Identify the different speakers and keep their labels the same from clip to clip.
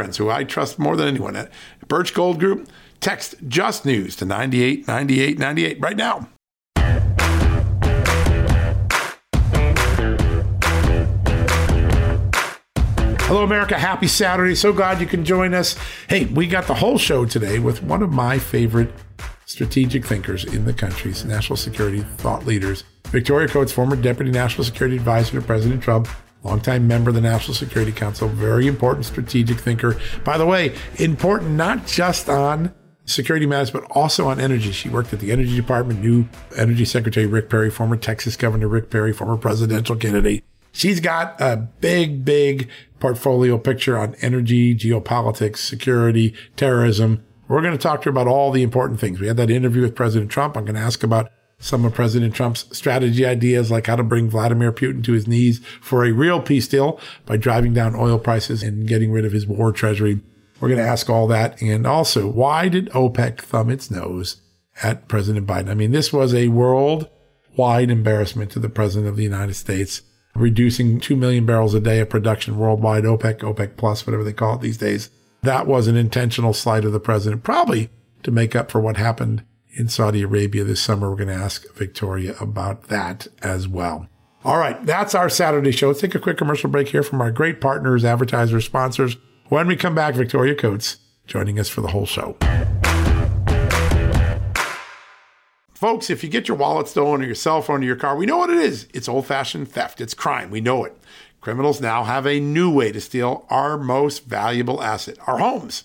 Speaker 1: friends who I trust more than anyone at Birch Gold Group. Text Just News to 989898 right now. Hello, America. Happy Saturday. So glad you can join us. Hey, we got the whole show today with one of my favorite strategic thinkers in the country's national security thought leaders, Victoria Coates, former Deputy National Security Advisor to President Trump, longtime member of the National Security Council, very important strategic thinker. By the way, important not just on security matters, but also on energy. She worked at the Energy Department, new Energy Secretary Rick Perry, former Texas Governor Rick Perry, former presidential candidate. She's got a big, big portfolio picture on energy, geopolitics, security, terrorism. We're going to talk to her about all the important things. We had that interview with President Trump. I'm going to ask about some of President Trump's strategy ideas, like how to bring Vladimir Putin to his knees for a real peace deal by driving down oil prices and getting rid of his war treasury. We're going to ask all that. And also, why did OPEC thumb its nose at President Biden? I mean, this was a worldwide embarrassment to the President of the United States, reducing 2 million barrels a day of production worldwide, OPEC, OPEC plus, whatever they call it these days. That was an intentional slight of the president, probably to make up for what happened in Saudi Arabia this summer. We're going to ask Victoria about that as well. All right, that's our Saturday show. Let's take a quick commercial break here from our great partners, advertisers, sponsors. When we come back, Victoria Coates joining us for the whole show. Folks, if you get your wallet stolen or your cell phone or your car, we know what it is. It's old fashioned theft, it's crime. We know it. Criminals now have a new way to steal our most valuable asset, our homes.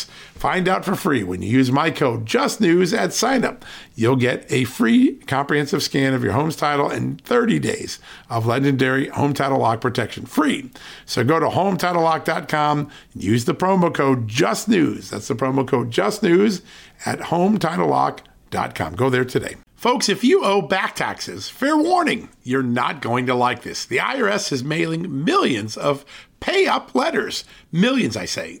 Speaker 1: Find out for free when you use my code JUSTNEWS at signup. You'll get a free comprehensive scan of your home's title and 30 days of legendary home title lock protection free. So go to hometitlelock.com and use the promo code JUSTNEWS. That's the promo code JUSTNEWS at hometitlelock.com. Go there today. Folks, if you owe back taxes, fair warning, you're not going to like this. The IRS is mailing millions of pay up letters. Millions, I say.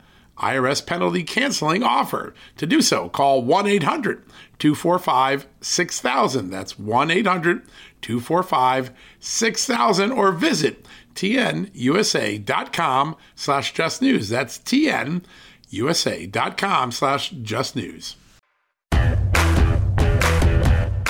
Speaker 1: IRS penalty canceling offer. To do so, call 1 800 245 6000. That's 1 800 245 6000 or visit tnusa.com slash just news. That's tnusa.com slash just news.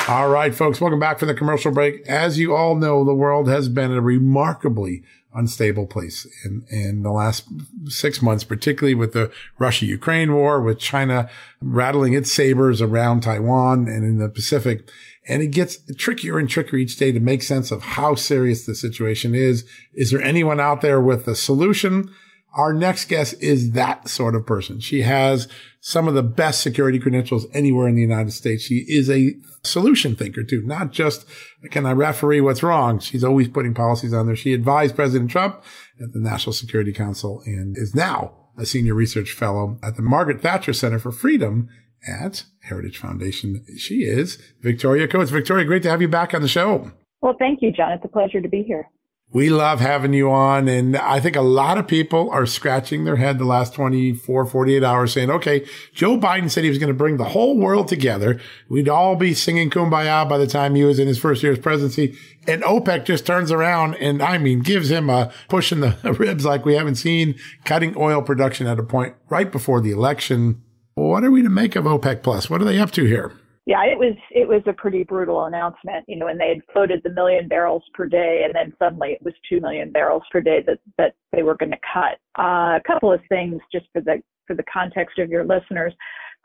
Speaker 1: All right, folks, welcome back from the commercial break. As you all know, the world has been a remarkably unstable place in, in the last six months, particularly with the Russia Ukraine war, with China rattling its sabers around Taiwan and in the Pacific. And it gets trickier and trickier each day to make sense of how serious the situation is. Is there anyone out there with a solution? Our next guest is that sort of person. She has some of the best security credentials anywhere in the United States. She is a solution thinker too, not just can I referee what's wrong? She's always putting policies on there. She advised President Trump at the National Security Council and is now a senior research fellow at the Margaret Thatcher Center for Freedom at Heritage Foundation. She is Victoria Coates. Victoria, great to have you back on the show.
Speaker 2: Well, thank you, John. It's a pleasure to be here.
Speaker 1: We love having you on. And I think a lot of people are scratching their head the last 24, 48 hours saying, okay, Joe Biden said he was going to bring the whole world together. We'd all be singing kumbaya by the time he was in his first year's presidency. And OPEC just turns around and I mean, gives him a push in the ribs like we haven't seen cutting oil production at a point right before the election. What are we to make of OPEC plus? What are they up to here?
Speaker 2: Yeah, it was it was a pretty brutal announcement, you know, and they had floated the million barrels per day, and then suddenly it was two million barrels per day that that they were going to cut. Uh, a couple of things just for the for the context of your listeners.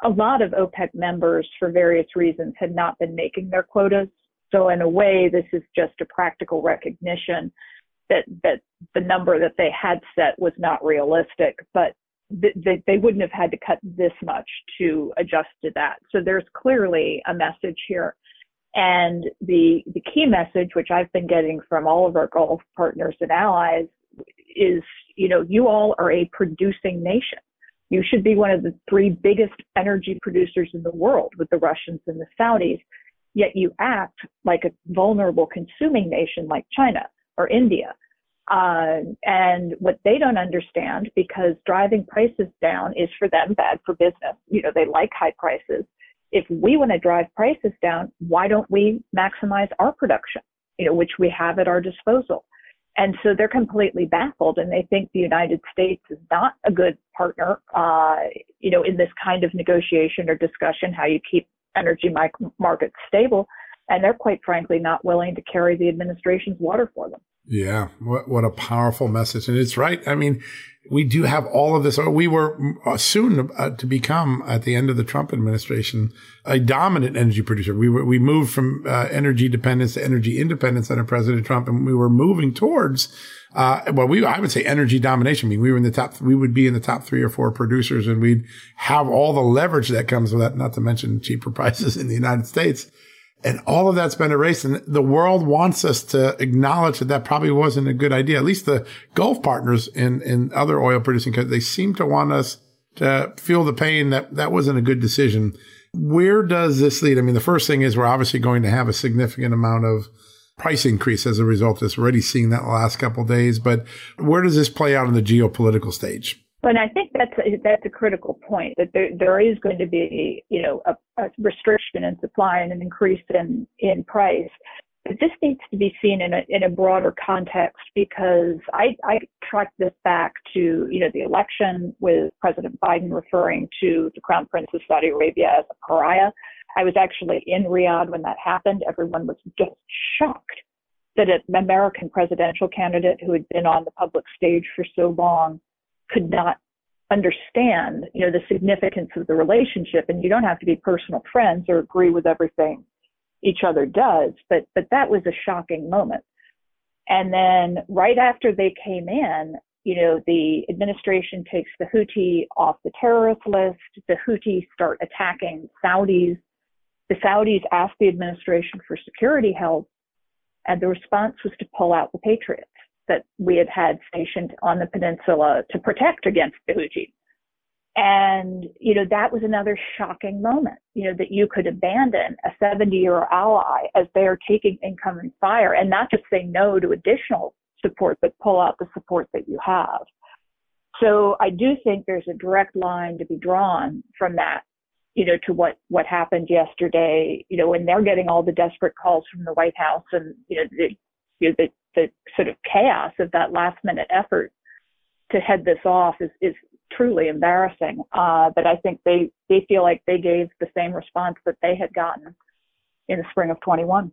Speaker 2: A lot of OPEC members, for various reasons, had not been making their quotas. So in a way, this is just a practical recognition that that the number that they had set was not realistic. But they, they wouldn't have had to cut this much to adjust to that. So there's clearly a message here. And the, the key message, which I've been getting from all of our Gulf partners and allies, is, you know, you all are a producing nation. You should be one of the three biggest energy producers in the world with the Russians and the Saudis, yet you act like a vulnerable consuming nation like China or India. Uh, and what they don't understand, because driving prices down is for them bad for business. You know, they like high prices. If we want to drive prices down, why don't we maximize our production, you know, which we have at our disposal? And so they're completely baffled and they think the United States is not a good partner, uh, you know, in this kind of negotiation or discussion, how you keep energy markets stable. And they're quite frankly not willing to carry the administration's water for them.
Speaker 1: Yeah, what what a powerful message, and it's right. I mean, we do have all of this. We were soon uh, to become, at the end of the Trump administration, a dominant energy producer. We were we moved from uh, energy dependence to energy independence under President Trump, and we were moving towards. Uh, well, we I would say energy domination. I mean, we were in the top. We would be in the top three or four producers, and we'd have all the leverage that comes with that. Not to mention cheaper prices in the United States. And all of that's been erased. And the world wants us to acknowledge that that probably wasn't a good idea. At least the Gulf partners in, in other oil producing countries, they seem to want us to feel the pain that that wasn't a good decision. Where does this lead? I mean, the first thing is we're obviously going to have a significant amount of price increase as a result of this. We're already seeing that last couple days, but where does this play out on the geopolitical stage?
Speaker 2: But I think that's a, that's a critical point that there, there is going to be, you know, a, a restriction in supply and an increase in, in price. But this needs to be seen in a, in a broader context because I, I track this back to, you know, the election with President Biden referring to the Crown Prince of Saudi Arabia as a pariah. I was actually in Riyadh when that happened. Everyone was just shocked that an American presidential candidate who had been on the public stage for so long could not understand, you know, the significance of the relationship. And you don't have to be personal friends or agree with everything each other does, but but that was a shocking moment. And then right after they came in, you know, the administration takes the Houthi off the terrorist list. The Houthis start attacking Saudis. The Saudis ask the administration for security help, and the response was to pull out the Patriots that we had had stationed on the peninsula to protect against the Houthis. And, you know, that was another shocking moment, you know, that you could abandon a 70 year ally as they are taking incoming fire and not just say no to additional support, but pull out the support that you have. So I do think there's a direct line to be drawn from that you know, to what what happened yesterday. You know, when they're getting all the desperate calls from the White House, and you know, the you know, the, the sort of chaos of that last minute effort to head this off is is truly embarrassing. Uh, but I think they they feel like they gave the same response that they had gotten in the spring of 21.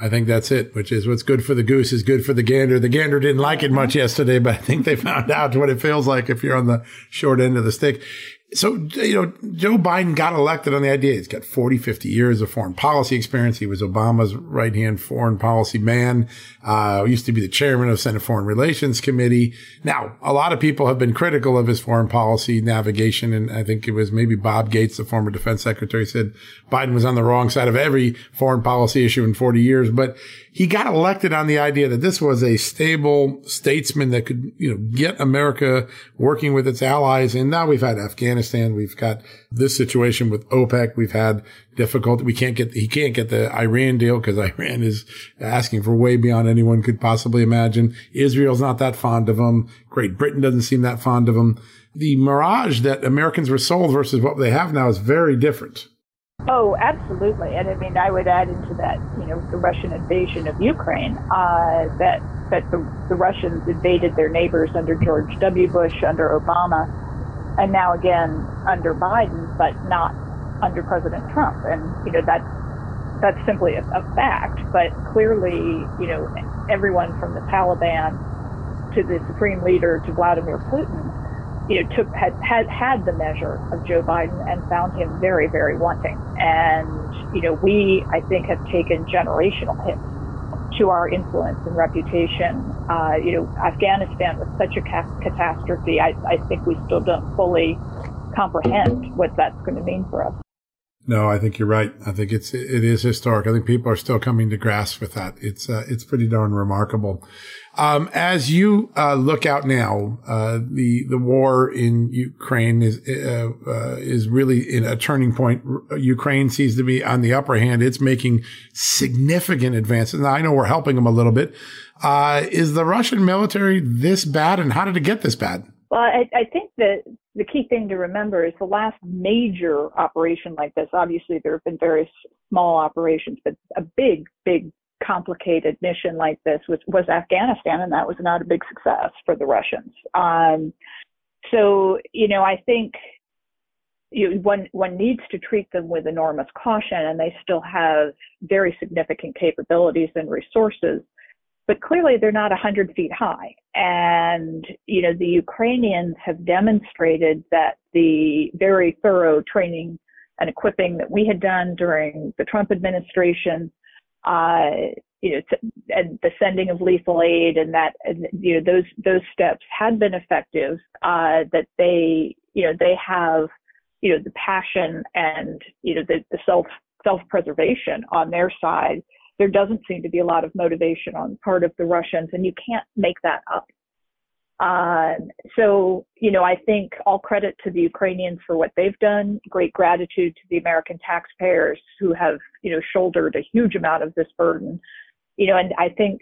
Speaker 1: I think that's it, which is what's good for the goose is good for the gander. The gander didn't like it much yesterday, but I think they found out what it feels like if you're on the short end of the stick so, you know, Joe Biden got elected on the idea. He's got 40, 50 years of foreign policy experience. He was Obama's right hand foreign policy man. Uh, used to be the chairman of Senate Foreign Relations Committee. Now, a lot of people have been critical of his foreign policy navigation. And I think it was maybe Bob Gates, the former defense secretary said Biden was on the wrong side of every foreign policy issue in 40 years. But he got elected on the idea that this was a stable statesman that could, you know, get America working with its allies. And now we've had Afghanistan. We've got this situation with OPEC. We've had difficulty. We can't get, he can't get the Iran deal because Iran is asking for way beyond anyone could possibly imagine. Israel's not that fond of him. Great Britain doesn't seem that fond of him. The mirage that Americans were sold versus what they have now is very different.
Speaker 2: Oh, absolutely. And I mean, I would add into that, you know, the Russian invasion of Ukraine, uh, that, that the, the Russians invaded their neighbors under George W. Bush, under Obama, and now again under Biden, but not under President Trump. And, you know, that's, that's simply a, a fact. But clearly, you know, everyone from the Taliban to the supreme leader to Vladimir Putin you know, took had, had had the measure of Joe Biden and found him very, very wanting. And you know, we I think have taken generational hits to our influence and reputation. Uh, you know, Afghanistan was such a ca- catastrophe. I, I think we still don't fully comprehend what that's going to mean for us.
Speaker 1: No, I think you're right. I think it's it is historic. I think people are still coming to grasp with that. It's uh, it's pretty darn remarkable. Um, as you uh, look out now, uh, the the war in Ukraine is uh, uh, is really in a turning point. Ukraine seems to be on the upper hand. It's making significant advances. Now I know we're helping them a little bit. Uh, is the Russian military this bad, and how did it get this bad?
Speaker 2: Well, I, I think that the key thing to remember is the last major operation like this. Obviously, there have been various small operations, but a big, big, complicated mission like this was, was Afghanistan, and that was not a big success for the Russians. Um, so, you know, I think you, one one needs to treat them with enormous caution, and they still have very significant capabilities and resources but clearly they're not 100 feet high. And, you know, the Ukrainians have demonstrated that the very thorough training and equipping that we had done during the Trump administration, uh, you know, and the sending of lethal aid and that, and, you know, those, those steps had been effective, uh, that they, you know, they have, you know, the passion and, you know, the, the self, self-preservation on their side there doesn't seem to be a lot of motivation on part of the Russians, and you can't make that up. Uh, so, you know, I think all credit to the Ukrainians for what they've done. Great gratitude to the American taxpayers who have, you know, shouldered a huge amount of this burden. You know, and I think,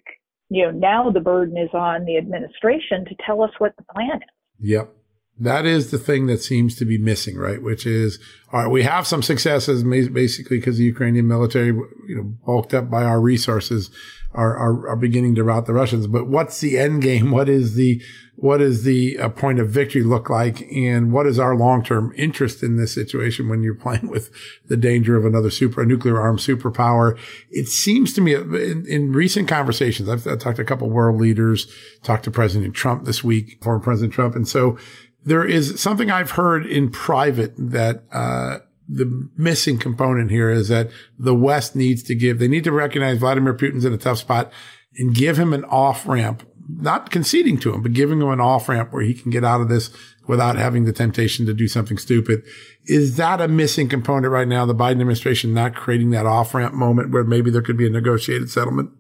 Speaker 2: you know, now the burden is on the administration to tell us what the plan is.
Speaker 1: Yep. That is the thing that seems to be missing, right? Which is, all right, we have some successes basically because the Ukrainian military, you know, bulked up by our resources are, are, are beginning to rout the Russians. But what's the end game? What is the, what is the uh, point of victory look like? And what is our long-term interest in this situation when you're playing with the danger of another super, nuclear armed superpower? It seems to me in, in recent conversations, I've, I've talked to a couple world leaders, talked to President Trump this week, former President Trump. And so there is something I've heard in private that, uh, the missing component here is that the West needs to give, they need to recognize Vladimir Putin's in a tough spot and give him an off ramp, not conceding to him, but giving him an off ramp where he can get out of this without having the temptation to do something stupid. Is that a missing component right now? The Biden administration not creating that off ramp moment where maybe there could be a negotiated settlement?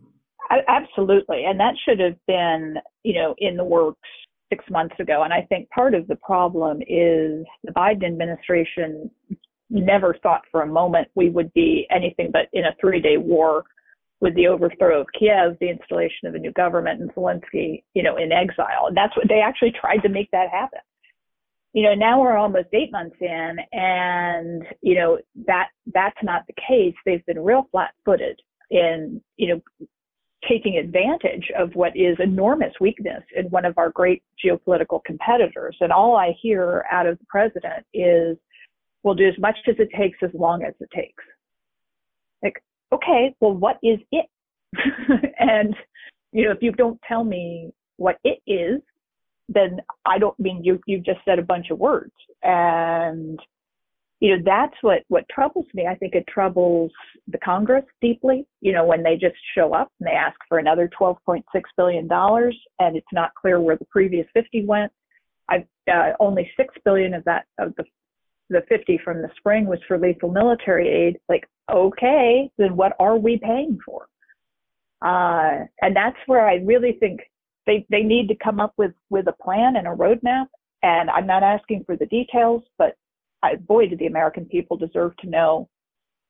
Speaker 2: Absolutely. And that should have been, you know, in the works six months ago. And I think part of the problem is the Biden administration never thought for a moment we would be anything but in a three day war with the overthrow of Kiev, the installation of a new government, and Zelensky, you know, in exile. And that's what they actually tried to make that happen. you know, now we're almost eight months in, and you know that that's not the case. They've been real flat-footed in you know taking advantage of what is enormous weakness in one of our great geopolitical competitors. And all I hear out of the president is, "We'll do as much as it takes, as long as it takes." Like, okay, well, what is it? and you know, if you don't tell me what it is, then I don't mean you you've just said a bunch of words. And you know, that's what what troubles me. I think it troubles the Congress deeply. You know, when they just show up and they ask for another 12.6 billion dollars, and it's not clear where the previous 50 went. I uh, only six billion of that of the the 50 from the spring was for lethal military aid. Like, okay, then what are we paying for? Uh, and that's where I really think they, they need to come up with, with a plan and a roadmap. And I'm not asking for the details, but I, boy, do the American people deserve to know,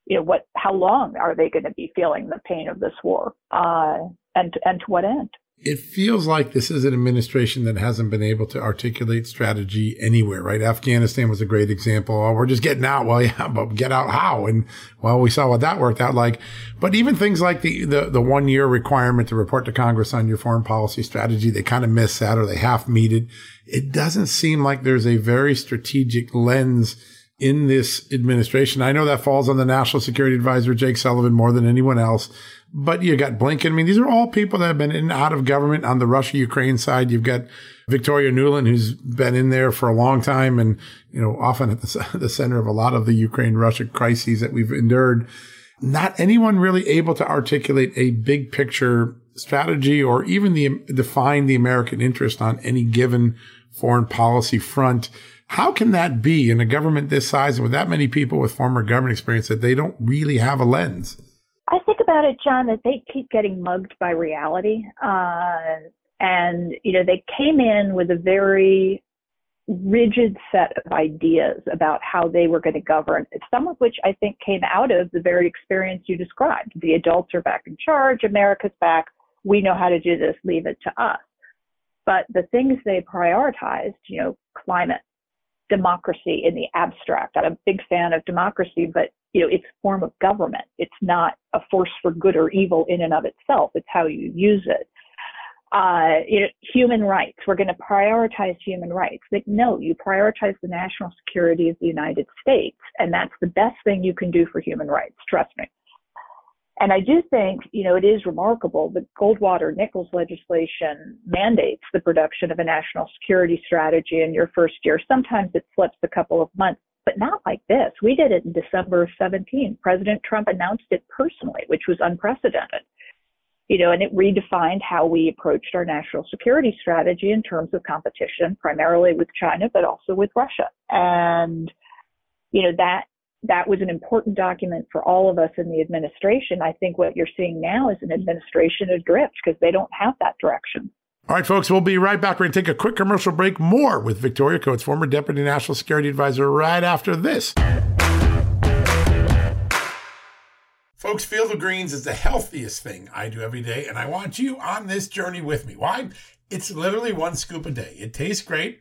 Speaker 2: you know, what, how long are they going to be feeling the pain of this war, uh, and and to what end?
Speaker 1: It feels like this is an administration that hasn't been able to articulate strategy anywhere, right? Afghanistan was a great example. Oh, we're just getting out. Well, yeah, but get out how? And well, we saw what that worked out like. But even things like the, the, the one year requirement to report to Congress on your foreign policy strategy, they kind of miss that or they half meet it. It doesn't seem like there's a very strategic lens in this administration. I know that falls on the national security advisor, Jake Sullivan, more than anyone else. But you got Blinken. I mean, these are all people that have been in and out of government on the Russia Ukraine side. You've got Victoria Nuland, who's been in there for a long time and, you know, often at the, the center of a lot of the Ukraine Russia crises that we've endured. Not anyone really able to articulate a big picture strategy or even the, define the American interest on any given foreign policy front. How can that be in a government this size with that many people with former government experience that they don't really have a lens?
Speaker 2: I think about it, John, that they keep getting mugged by reality. Uh, and, you know, they came in with a very rigid set of ideas about how they were going to govern, some of which I think came out of the very experience you described. The adults are back in charge, America's back, we know how to do this, leave it to us. But the things they prioritized, you know, climate, democracy in the abstract. I'm a big fan of democracy, but you know, it's a form of government. It's not a force for good or evil in and of itself. It's how you use it. Uh, you know, human rights. We're going to prioritize human rights. But no, you prioritize the national security of the United States, and that's the best thing you can do for human rights. Trust me. And I do think, you know, it is remarkable that Goldwater Nichols legislation mandates the production of a national security strategy in your first year. Sometimes it slips a couple of months, but not like this. We did it in December of 17. President Trump announced it personally, which was unprecedented. You know, and it redefined how we approached our national security strategy in terms of competition, primarily with China, but also with Russia. And, you know, that that was an important document for all of us in the administration. I think what you're seeing now is an administration adrift because they don't have that direction.
Speaker 1: All right, folks, we'll be right back. We're going to take a quick commercial break. More with Victoria Coates, former Deputy National Security Advisor, right after this. Folks, Field of Greens is the healthiest thing I do every day, and I want you on this journey with me. Why? It's literally one scoop a day. It tastes great.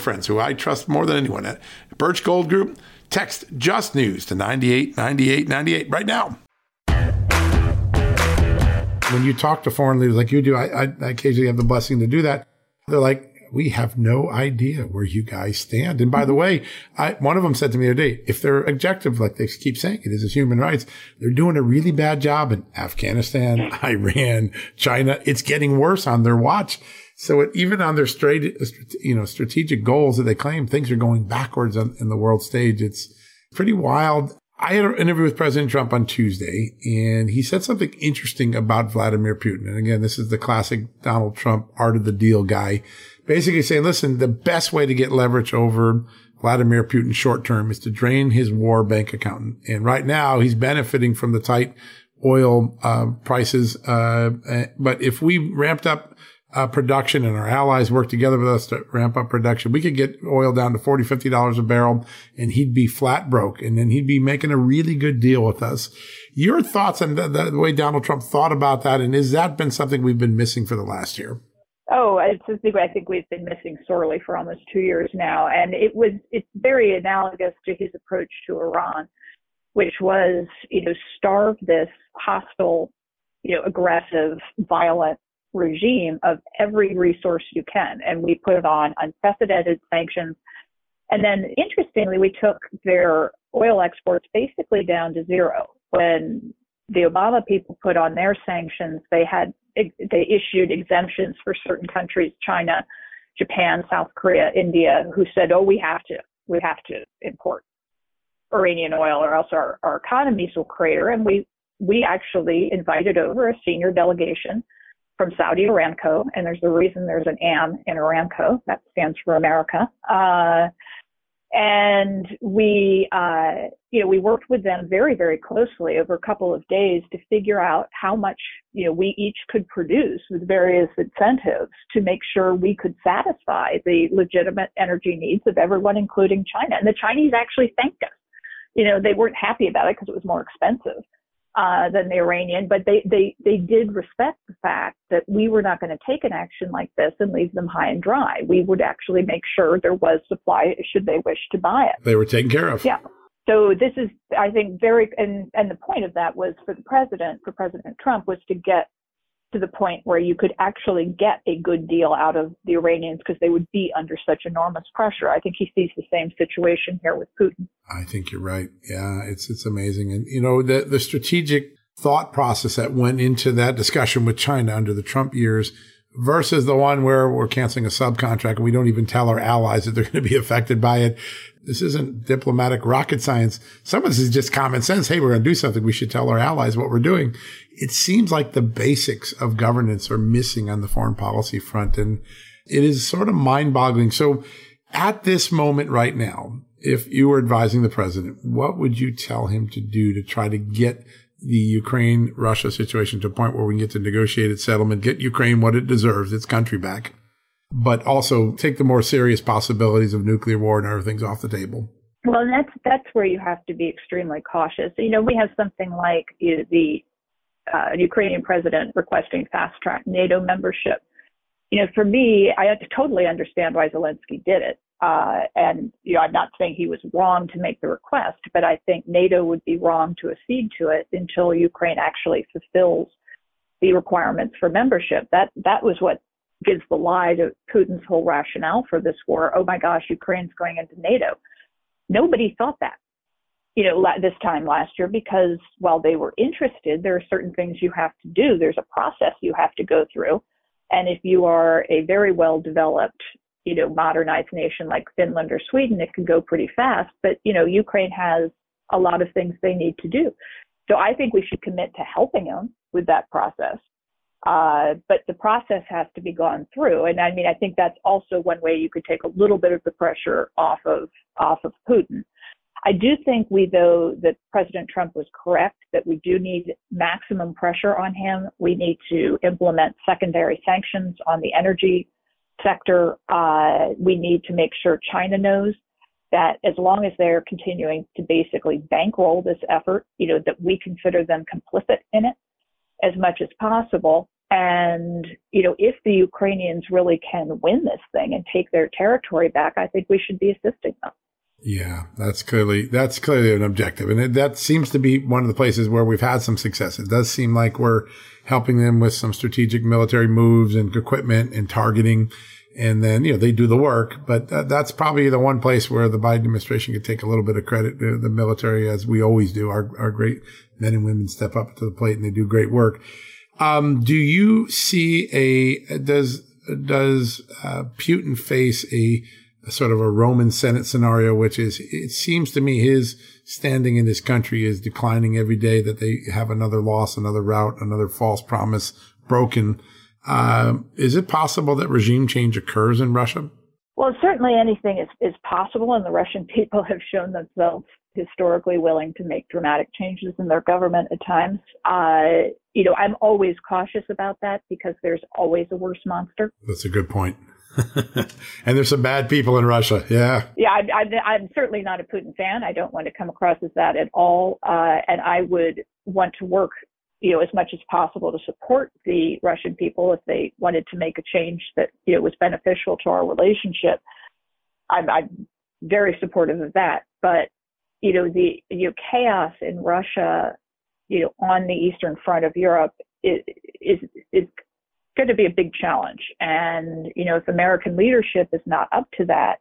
Speaker 1: friends who I trust more than anyone at Birch Gold Group. Text Just News to 989898 right now. When you talk to foreign leaders like you do, I, I, I occasionally have the blessing to do that. They're like, we have no idea where you guys stand. And by the way, I, one of them said to me the other day, if they're objective, like they keep saying it is human rights, they're doing a really bad job in Afghanistan, Iran, China. It's getting worse on their watch. So it, even on their straight, you know, strategic goals that they claim, things are going backwards on, in the world stage. It's pretty wild. I had an interview with President Trump on Tuesday, and he said something interesting about Vladimir Putin. And again, this is the classic Donald Trump art of the deal guy, basically saying, listen, the best way to get leverage over Vladimir Putin short term is to drain his war bank account. And right now he's benefiting from the tight oil uh, prices. Uh, eh, but if we ramped up uh, production and our allies work together with us to ramp up production, we could get oil down to 40 $50 a barrel and he'd be flat broke and then he'd be making a really good deal with us. Your thoughts on the, the way Donald Trump thought about that. And has that been something we've been missing for the last year?
Speaker 2: Oh, it's something I think we've been missing sorely for almost two years now. And it was, it's very analogous to his approach to Iran, which was, you know, starve this hostile, you know, aggressive, violent regime of every resource you can. And we put on unprecedented sanctions. And then interestingly, we took their oil exports basically down to zero. When the Obama people put on their sanctions, they had they issued exemptions for certain countries, China, Japan, South Korea, India, who said, "Oh, we have to, we have to import Iranian oil, or else our, our economies will crater." And we we actually invited over a senior delegation from Saudi Aramco, and there's a reason there's an AM in Aramco that stands for America. Uh, and we, uh, you know, we worked with them very, very closely over a couple of days to figure out how much, you know, we each could produce with various incentives to make sure we could satisfy the legitimate energy needs of everyone, including China. And the Chinese actually thanked us. You know, they weren't happy about it because it was more expensive uh, than the Iranian, but they, they, they did respect the fact that we were not going to take an action like this and leave them high and dry. We would actually make sure there was supply should they wish to buy it.
Speaker 1: They were taken care of.
Speaker 2: Yeah. So this is, I think, very, and, and the point of that was for the president, for President Trump, was to get to the point where you could actually get a good deal out of the Iranians because they would be under such enormous pressure. I think he sees the same situation here with Putin.
Speaker 1: I think you're right. Yeah, it's it's amazing, and you know the the strategic thought process that went into that discussion with China under the Trump years versus the one where we're canceling a subcontract and we don't even tell our allies that they're going to be affected by it. This isn't diplomatic rocket science. Some of this is just common sense. Hey, we're going to do something. We should tell our allies what we're doing. It seems like the basics of governance are missing on the foreign policy front. And it is sort of mind boggling. So at this moment right now, if you were advising the president, what would you tell him to do to try to get the Ukraine Russia situation to a point where we can get to negotiated settlement, get Ukraine what it deserves, its country back? But also take the more serious possibilities of nuclear war and everything's off the table.
Speaker 2: Well, that's that's where you have to be extremely cautious. You know, we have something like you know, the uh, Ukrainian president requesting fast track NATO membership. You know, for me, I totally understand why Zelensky did it. Uh, and, you know, I'm not saying he was wrong to make the request, but I think NATO would be wrong to accede to it until Ukraine actually fulfills the requirements for membership. That, that was what gives the lie to Putin's whole rationale for this war. Oh my gosh, Ukraine's going into NATO. Nobody thought that, you know, this time last year because while they were interested, there are certain things you have to do. There's a process you have to go through. And if you are a very well developed, you know, modernized nation like Finland or Sweden, it can go pretty fast. But, you know, Ukraine has a lot of things they need to do. So I think we should commit to helping them with that process. Uh, but the process has to be gone through. And I mean, I think that's also one way you could take a little bit of the pressure off of off of Putin. I do think we, though, that President Trump was correct that we do need maximum pressure on him. We need to implement secondary sanctions on the energy sector. Uh, we need to make sure China knows that as long as they're continuing to basically bankroll this effort, you know, that we consider them complicit in it as much as possible. And, you know, if the Ukrainians really can win this thing and take their territory back, I think we should be assisting them.
Speaker 1: Yeah, that's clearly that's clearly an objective, and it, that seems to be one of the places where we've had some success. It does seem like we're helping them with some strategic military moves and equipment and targeting, and then you know they do the work. But that's probably the one place where the Biden administration could take a little bit of credit to the military, as we always do. Our our great men and women step up to the plate and they do great work. Um, do you see a does does uh, Putin face a, a, sort of a Roman Senate scenario, which is it seems to me his standing in this country is declining every day. That they have another loss, another rout, another false promise broken. Uh, is it possible that regime change occurs in Russia?
Speaker 2: Well, certainly anything is, is possible, and the Russian people have shown themselves historically willing to make dramatic changes in their government at times. Uh, you know, I'm always cautious about that because there's always a worse monster.
Speaker 1: That's a good point. and there's some bad people in Russia. Yeah.
Speaker 2: Yeah, I, am certainly not a Putin fan. I don't want to come across as that at all. Uh, and I would want to work, you know, as much as possible to support the Russian people if they wanted to make a change that you know was beneficial to our relationship. I'm, I'm very supportive of that. But you know, the you know, chaos in Russia, you know, on the eastern front of Europe is is, is going to be a big challenge. And you know, if American leadership is not up to that,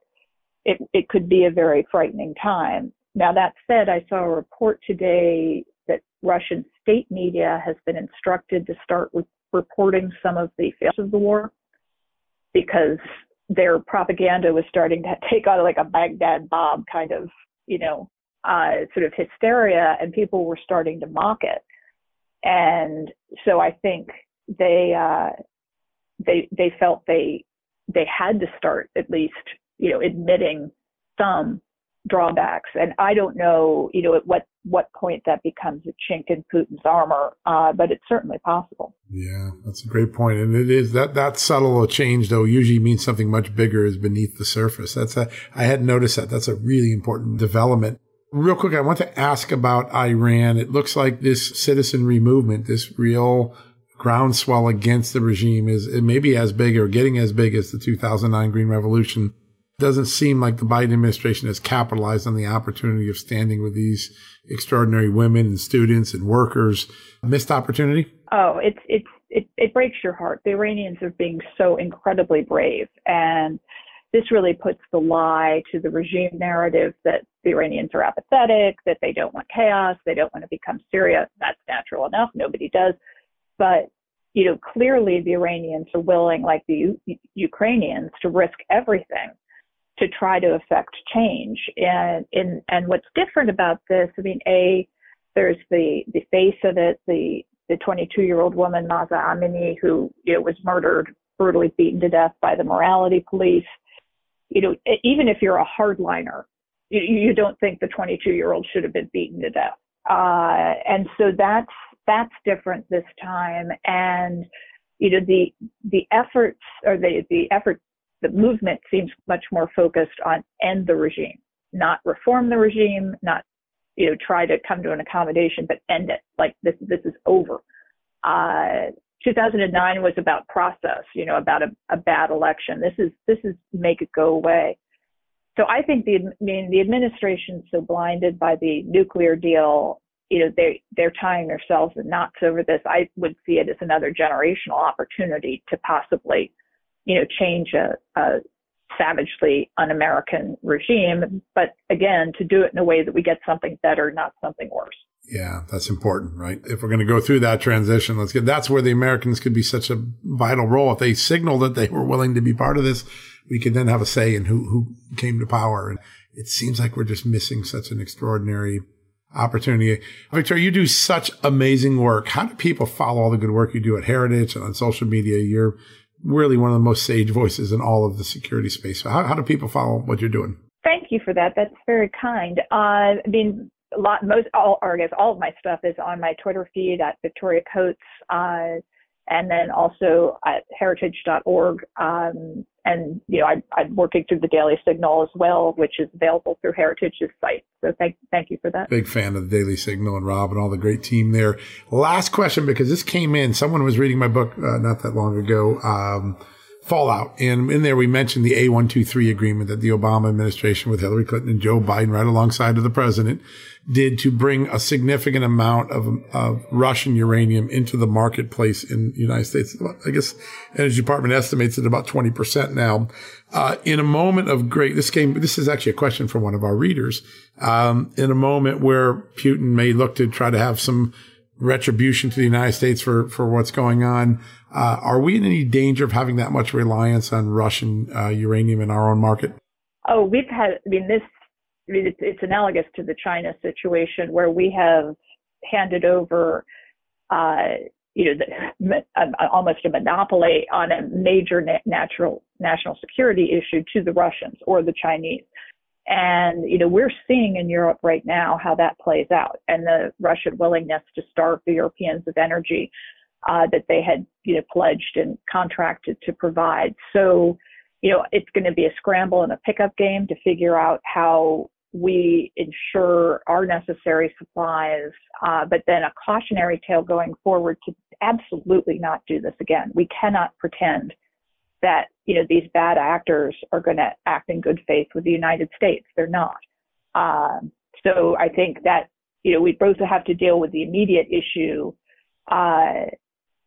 Speaker 2: it it could be a very frightening time. Now that said, I saw a report today that Russian state media has been instructed to start re- reporting some of the failures of the war because their propaganda was starting to take on like a Baghdad Bob kind of, you know, uh, sort of hysteria, and people were starting to mock it. And so I think they uh, they they felt they they had to start at least you know admitting some drawbacks. And I don't know you know at what what point that becomes a chink in Putin's armor, uh, but it's certainly possible.
Speaker 1: Yeah, that's a great point. point, and it is that that subtle change though usually means something much bigger is beneath the surface. That's a I hadn't noticed that. That's a really important development. Real quick, I want to ask about Iran. It looks like this citizenry movement, this real groundswell against the regime is maybe as big or getting as big as the 2009 Green Revolution. Doesn't seem like the Biden administration has capitalized on the opportunity of standing with these extraordinary women and students and workers. Missed opportunity?
Speaker 2: Oh, it's, it's, it, it breaks your heart. The Iranians are being so incredibly brave and this really puts the lie to the regime narrative that the Iranians are apathetic, that they don't want chaos, they don't want to become Syria. That's natural enough. Nobody does. But, you know, clearly the Iranians are willing, like the U- Ukrainians, to risk everything to try to affect change. And, and, and what's different about this, I mean, A, there's the, the face of it, the, the 22 year old woman, Mahsa Amini, who you know, was murdered, brutally beaten to death by the morality police you know, even if you're a hardliner, you, you don't think the 22 year old should have been beaten to death. Uh, and so that's that's different this time. And you know, the the efforts or the the effort, the movement seems much more focused on end the regime, not reform the regime, not you know try to come to an accommodation, but end it. Like this this is over. Uh, 2009 was about process, you know, about a, a bad election. This is this is make it go away. So I think the I mean the administration's so blinded by the nuclear deal, you know, they they're tying themselves in knots over this. I would see it as another generational opportunity to possibly, you know, change a, a savagely un-American regime, but again, to do it in a way that we get something better, not something worse.
Speaker 1: Yeah, that's important, right? If we're going to go through that transition, let's get, that's where the Americans could be such a vital role. If they signal that they were willing to be part of this, we could then have a say in who, who came to power. And it seems like we're just missing such an extraordinary opportunity. Victoria, you do such amazing work. How do people follow all the good work you do at Heritage and on social media? You're really one of the most sage voices in all of the security space. So how, how do people follow what you're doing?
Speaker 2: Thank you for that. That's very kind. Uh, I mean, a lot, most, all, or I guess all of my stuff is on my Twitter feed at Victoria Coates, uh, and then also at heritage.org. Um, and, you know, I, I'm working through the Daily Signal as well, which is available through Heritage's site. So thank, thank you for that.
Speaker 1: Big fan of the Daily Signal and Rob and all the great team there. Last question, because this came in, someone was reading my book uh, not that long ago. Um, fallout. And in there, we mentioned the A123 agreement that the Obama administration with Hillary Clinton and Joe Biden, right alongside of the president, did to bring a significant amount of, of Russian uranium into the marketplace in the United States. I guess Energy Department estimates it about 20% now. Uh, in a moment of great, this came, this is actually a question from one of our readers. Um, in a moment where Putin may look to try to have some retribution to the United States for, for what's going on. Uh, are we in any danger of having that much reliance on Russian uh, uranium in our own market?
Speaker 2: Oh, we've had, I mean, this, I mean, it's, it's analogous to the China situation where we have handed over, uh, you know, the, almost a monopoly on a major na- natural national security issue to the Russians or the Chinese. And, you know, we're seeing in Europe right now how that plays out and the Russian willingness to starve the Europeans of energy uh, that they had, you know, pledged and contracted to provide. So, you know, it's going to be a scramble and a pickup game to figure out how we ensure our necessary supplies, uh, but then a cautionary tale going forward to absolutely not do this again. We cannot pretend that you know these bad actors are going to act in good faith with the United States. They're not. Um, so I think that you know we both have to deal with the immediate issue, uh,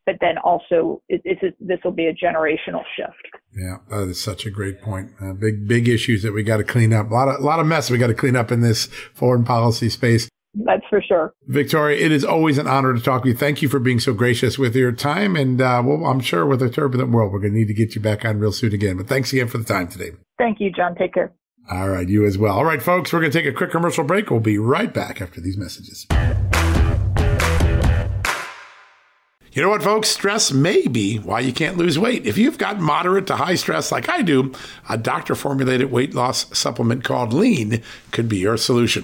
Speaker 2: but then also it, it's, this will be a generational shift.
Speaker 1: Yeah, that is such a great point. Uh, big big issues that we got to clean up. A lot of a lot of mess we got to clean up in this foreign policy space.
Speaker 2: That's for sure.
Speaker 1: Victoria, it is always an honor to talk to you. Thank you for being so gracious with your time. And uh, well, I'm sure with a turbulent world, we're going to need to get you back on real soon again. But thanks again for the time today.
Speaker 2: Thank you, John. Take care.
Speaker 1: All right, you as well. All right, folks, we're going to take a quick commercial break. We'll be right back after these messages. You know what, folks? Stress may be why you can't lose weight. If you've got moderate to high stress like I do, a doctor formulated weight loss supplement called Lean could be your solution.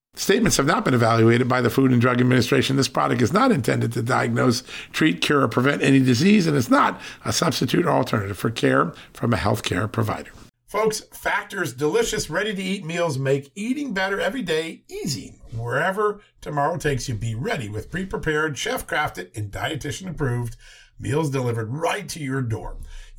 Speaker 1: Statements have not been evaluated by the Food and Drug Administration. This product is not intended to diagnose, treat, cure, or prevent any disease, and it's not a substitute or alternative for care from a healthcare provider. Folks, Factor's delicious, ready to eat meals make eating better every day easy. Wherever tomorrow takes you, be ready with pre prepared, chef crafted, and dietitian approved meals delivered right to your door.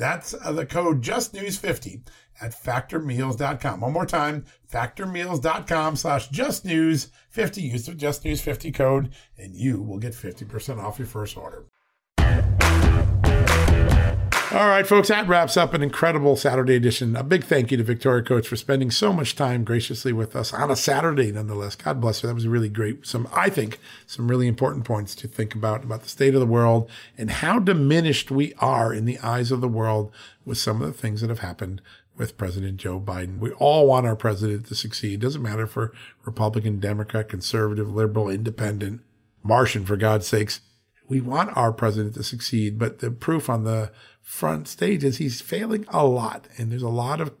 Speaker 1: That's uh, the code justnews50 at factormeals.com. One more time, factormeals.com slash justnews50. Use the justnews50 code and you will get 50% off your first order. All right, folks, that wraps up an incredible Saturday edition. A big thank you to Victoria Coates for spending so much time graciously with us on a Saturday, nonetheless. God bless her. That was really great. Some, I think, some really important points to think about about the state of the world and how diminished we are in the eyes of the world with some of the things that have happened with President Joe Biden. We all want our president to succeed. It doesn't matter for Republican, Democrat, conservative, liberal, independent, Martian, for God's sakes. We want our president to succeed, but the proof on the front stage is he's failing a lot. And there's a lot of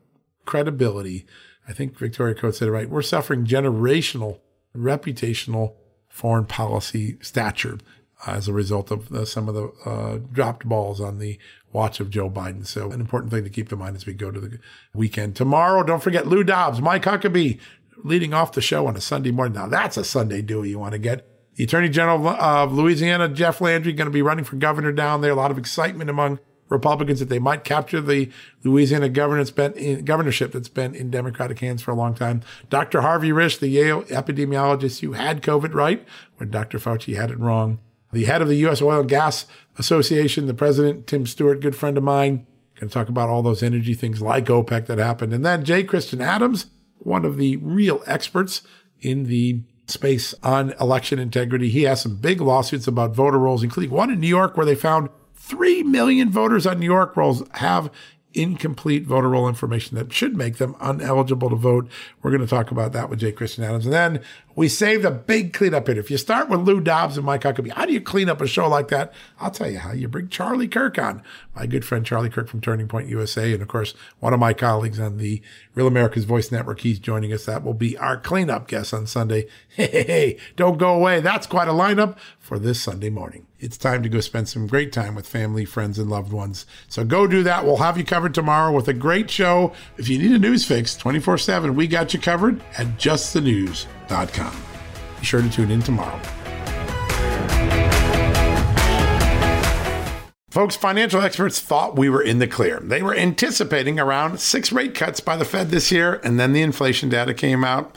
Speaker 1: credibility. I think Victoria Coates said it right. We're suffering generational, reputational foreign policy stature as a result of uh, some of the uh, dropped balls on the watch of Joe Biden. So an important thing to keep in mind as we go to the weekend. Tomorrow, don't forget Lou Dobbs, Mike Huckabee leading off the show on a Sunday morning. Now that's a Sunday do you want to get. The Attorney General of Louisiana, Jeff Landry, going to be running for governor down there. A lot of excitement among Republicans that they might capture the Louisiana governance been governorship that's been in Democratic hands for a long time. Dr. Harvey Risch, the Yale epidemiologist who had COVID right when Dr. Fauci had it wrong. The head of the U.S. Oil and Gas Association, the president, Tim Stewart, good friend of mine, going to talk about all those energy things like OPEC that happened. And then J. Christian Adams, one of the real experts in the space on election integrity. He has some big lawsuits about voter rolls, including one in New York where they found 3 million voters on New York rolls have incomplete voter roll information that should make them uneligible to vote. We're going to talk about that with J. Christian Adams. And then we saved a big cleanup hit. If you start with Lou Dobbs and Mike Huckabee, how do you clean up a show like that? I'll tell you how. You bring Charlie Kirk on, my good friend Charlie Kirk from Turning Point USA. And of course, one of my colleagues on the Real America's Voice Network. He's joining us. That will be our cleanup guest on Sunday. Hey, hey, hey, don't go away. That's quite a lineup for this Sunday morning. It's time to go spend some great time with family, friends, and loved ones. So go do that. We'll have you covered tomorrow with a great show. If you need a news fix 24 7, we got you covered at Be sure to tune in tomorrow. Folks, financial experts thought we were in the clear. They were anticipating around six rate cuts by the Fed this year, and then the inflation data came out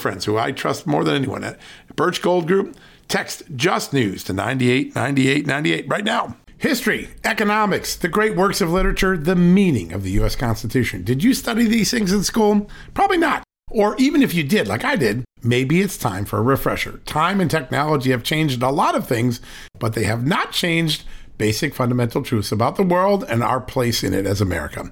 Speaker 1: friends who I trust more than anyone at Birch Gold Group, text Just News to 989898 right now. History, economics, the great works of literature, the meaning of the U.S. Constitution. Did you study these things in school? Probably not. Or even if you did, like I did, maybe it's time for a refresher. Time and technology have changed a lot of things, but they have not changed basic fundamental truths about the world and our place in it as America.